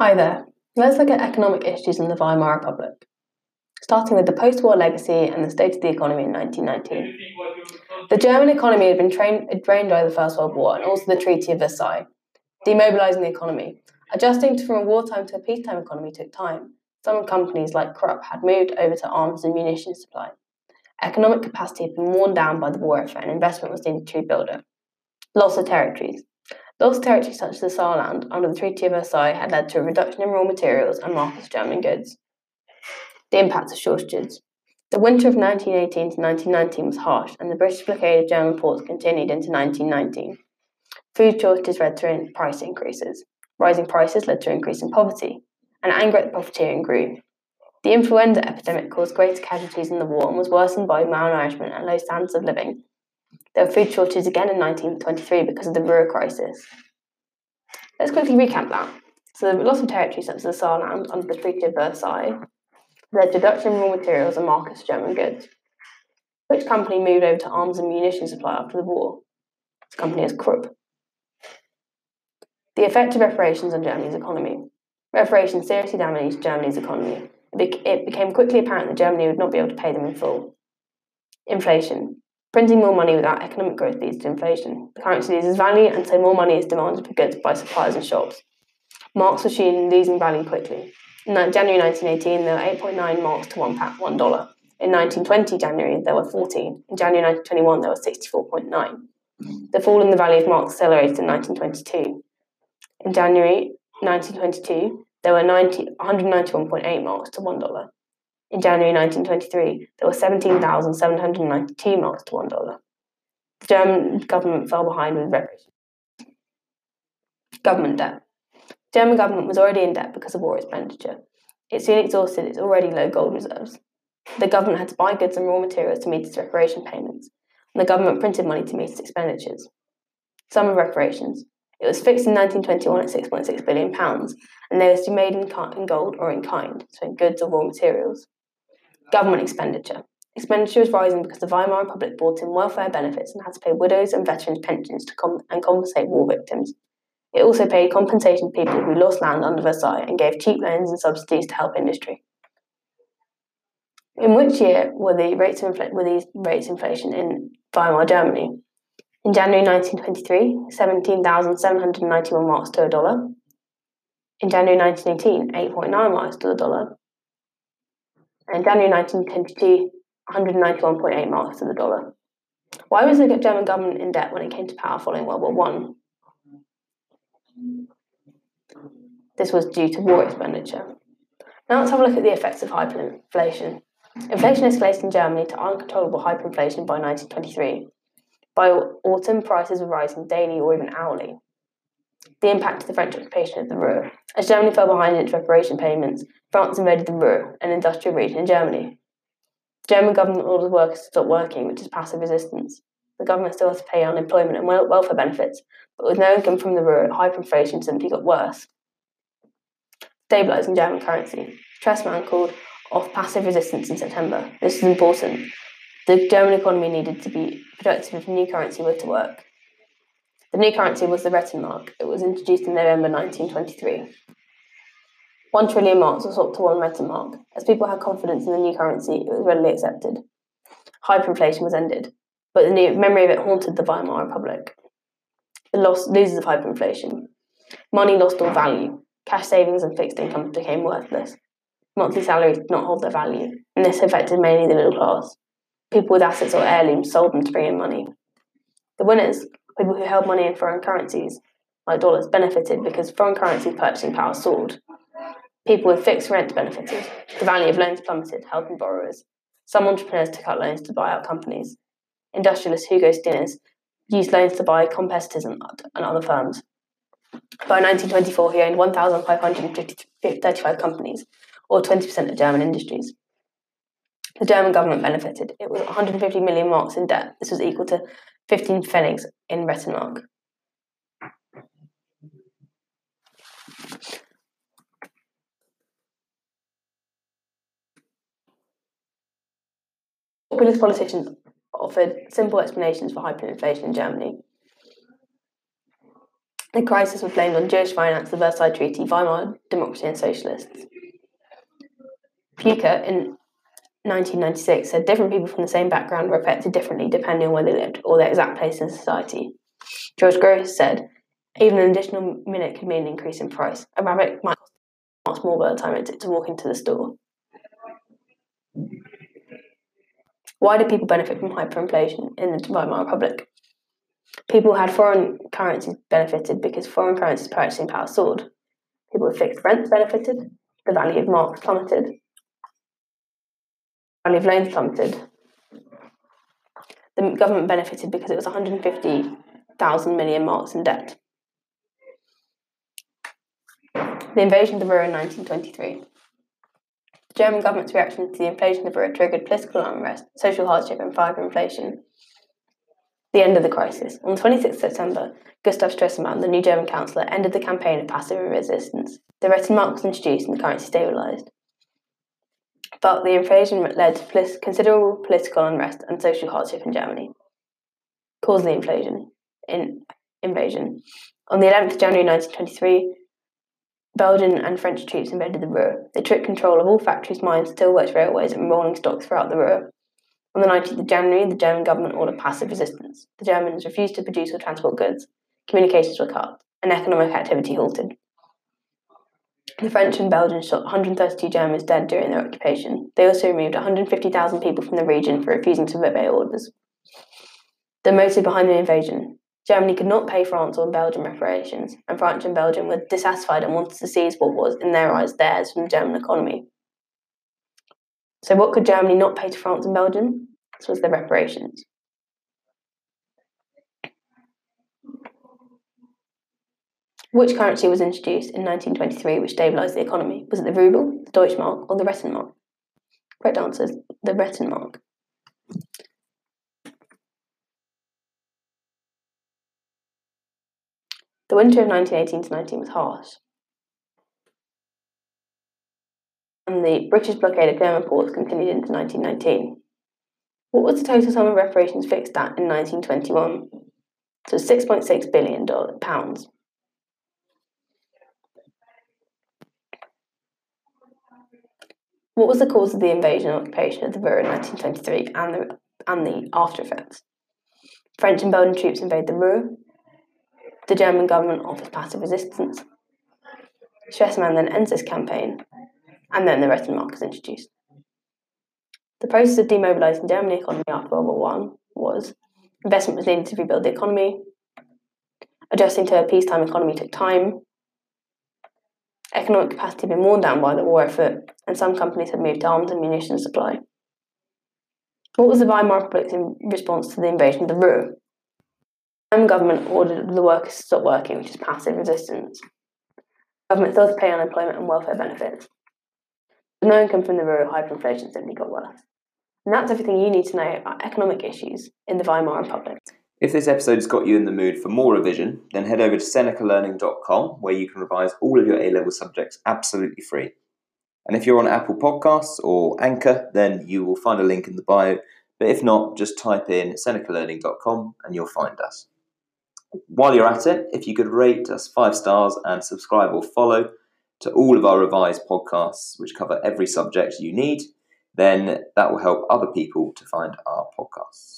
Hi there. Let's look at economic issues in the Weimar Republic, starting with the post war legacy and the state of the economy in 1919. The German economy had been drained by the First World War and also the Treaty of Versailles, demobilizing the economy. Adjusting from a wartime to a peacetime economy took time. Some companies, like Krupp, had moved over to arms and munitions supply. Economic capacity had been worn down by the war effort and investment was needed to rebuild it. Loss of territories. Lost territories such as the Saarland under the Treaty of Versailles had led to a reduction in raw materials and markets of German goods. The impacts of shortages. The winter of 1918 to 1919 was harsh, and the British blockade of German ports continued into 1919. Food shortages led to price increases. Rising prices led to an increase in poverty, and anger at the profiteering grew. The influenza epidemic caused greater casualties in the war and was worsened by malnourishment and low standards of living. There were food shortages again in 1923 because of the Ruhr crisis. Let's quickly recap that. So the loss of territory such as the Saarland under the Treaty of Versailles led to in raw materials and markets for German goods. Which company moved over to arms and munition supply after the war? This company is Krupp. The effect of reparations on Germany's economy. Reparations seriously damaged Germany's economy. It became quickly apparent that Germany would not be able to pay them in full. Inflation. Printing more money without economic growth leads to inflation. The currency loses value, and so more money is demanded for goods by suppliers and shops. Marks were seen losing value quickly. In January 1918, there were 8.9 marks to one, one dollar. In 1920 January, there were 14. In January 1921, there were 64.9. The fall in the value of marks accelerated in 1922. In January 1922, there were 90, 191.8 marks to one dollar. In January 1923, there were 17,792 marks to $1. The German government fell behind with reparations. Government debt. The German government was already in debt because of war expenditure. It soon exhausted its already low gold reserves. The government had to buy goods and raw materials to meet its reparation payments, and the government printed money to meet its expenditures. Sum of reparations. It was fixed in 1921 at £6.6 billion, and they were to be made in gold or in kind, so in goods or raw materials. Government expenditure. Expenditure was rising because the Weimar Republic brought in welfare benefits and had to pay widows and veterans pensions to com- and compensate war victims. It also paid compensation to people who lost land under Versailles and gave cheap loans and subsidies to help industry. In which year were the rates of infl- were these rates inflation in Weimar Germany? In January 1923, 17,791 marks to a dollar. In January 1918, 8.9 marks to the dollar. In January 1922, 191.8 marks to the dollar. Why was the German government in debt when it came to power following World War One? This was due to war expenditure. Now let's have a look at the effects of hyperinflation. Inflation escalated in Germany to uncontrollable hyperinflation by 1923. By autumn, prices were rising daily or even hourly. The impact of the French occupation of the Ruhr. As Germany fell behind in its reparation payments, France invaded the Ruhr, an industrial region in Germany. The German government ordered workers to stop working, which is passive resistance. The government still has to pay unemployment and welfare benefits, but with no income from the Ruhr, hyperinflation simply got worse. Stabilising German currency. Stresemann called off passive resistance in September. This is important. The German economy needed to be productive if new currency were to work. The new currency was the Rentenmark. It was introduced in November 1923. One trillion marks was swapped to one Rentenmark. As people had confidence in the new currency, it was readily accepted. Hyperinflation was ended, but the memory of it haunted the Weimar Republic. The loss losers of hyperinflation. Money lost all value. Cash savings and fixed income became worthless. Monthly salaries did not hold their value, and this affected mainly the middle class. People with assets or heirlooms sold them to bring in money. The winners, people who held money in foreign currencies, like dollars, benefited because foreign currency purchasing power soared. People with fixed rent benefited. The value of loans plummeted, helping borrowers. Some entrepreneurs took out loans to buy out companies. Industrialist Hugo Stinnes used loans to buy competitors and, and other firms. By 1924, he owned 1,535 companies, or 20% of German industries. The German government benefited. It was 150 million marks in debt. This was equal to 15 pfennigs in Rentenmark. Populist politicians offered simple explanations for hyperinflation in Germany. The crisis was blamed on Jewish finance, the Versailles Treaty, Weimar democracy, and socialists. Bucer in 1996 said different people from the same background were affected differently depending on where they lived or their exact place in society. George Grosz said, even an additional minute could mean an increase in price. A rabbit might cost more by the time it took to walk into the store. Why do people benefit from hyperinflation in the Weimar Republic? People had foreign currencies benefited because foreign currencies purchasing power soared. People with fixed rents benefited. The value of marks plummeted. Value of loans plummeted. The government benefited because it was 150,000 million marks in debt. The invasion of the Ruhr in 1923. The German government's reaction to the invasion of the Ruhr triggered political unrest, social hardship, and hyperinflation. The end of the crisis. On 26 September, Gustav Stresemann, the new German chancellor, ended the campaign of passive resistance. The Rentenmark was introduced and the currency stabilised. But the invasion led to considerable political unrest and social hardship in Germany, causing the inflation in invasion. On the 11th of January 1923, Belgian and French troops invaded the Ruhr. They took control of all factories, mines, steelworks, railways, and rolling stocks throughout the Ruhr. On the 19th of January, the German government ordered passive resistance. The Germans refused to produce or transport goods. Communications were cut, and economic activity halted. The French and Belgians shot 132 Germans dead during their occupation. They also removed 150,000 people from the region for refusing to obey orders. The motive behind the invasion Germany could not pay France or Belgium reparations, and France and Belgium were dissatisfied and wanted to seize what was, in their eyes, theirs from the German economy. So, what could Germany not pay to France and Belgium? This was the reparations. Which currency was introduced in 1923 which stabilised the economy? Was it the ruble, the Deutschmark, or the Rentenmark? Correct answer is the Rentenmark. The winter of 1918 to 19 was harsh. And the British blockade of German ports continued into 1919. What was the total sum of reparations fixed at in 1921? So 6.6 billion pounds. What was the cause of the invasion and occupation of the Ruhr in 1923 and the, and the after effects? French and Belgian troops invade the Ruhr, the German government offers passive resistance. Stresemann then ends this campaign, and then the Rentenmark is introduced. The process of demobilising German economy after World War One was investment was needed to rebuild the economy. Adjusting to a peacetime economy took time. Economic capacity had been worn down by the war effort, and some companies had moved to arms and munitions supply. What was the Weimar Republic's response to the invasion of the Ruhr? German government ordered the workers to stop working, which is passive resistance. Government failed to pay unemployment and welfare benefits. With no income from the Ruhr, hyperinflation simply got worse. And that's everything you need to know about economic issues in the Weimar Republic. If this episode has got you in the mood for more revision, then head over to senecalearning.com where you can revise all of your A level subjects absolutely free. And if you're on Apple Podcasts or Anchor, then you will find a link in the bio. But if not, just type in senecalearning.com and you'll find us. While you're at it, if you could rate us five stars and subscribe or follow to all of our revised podcasts, which cover every subject you need, then that will help other people to find our podcasts.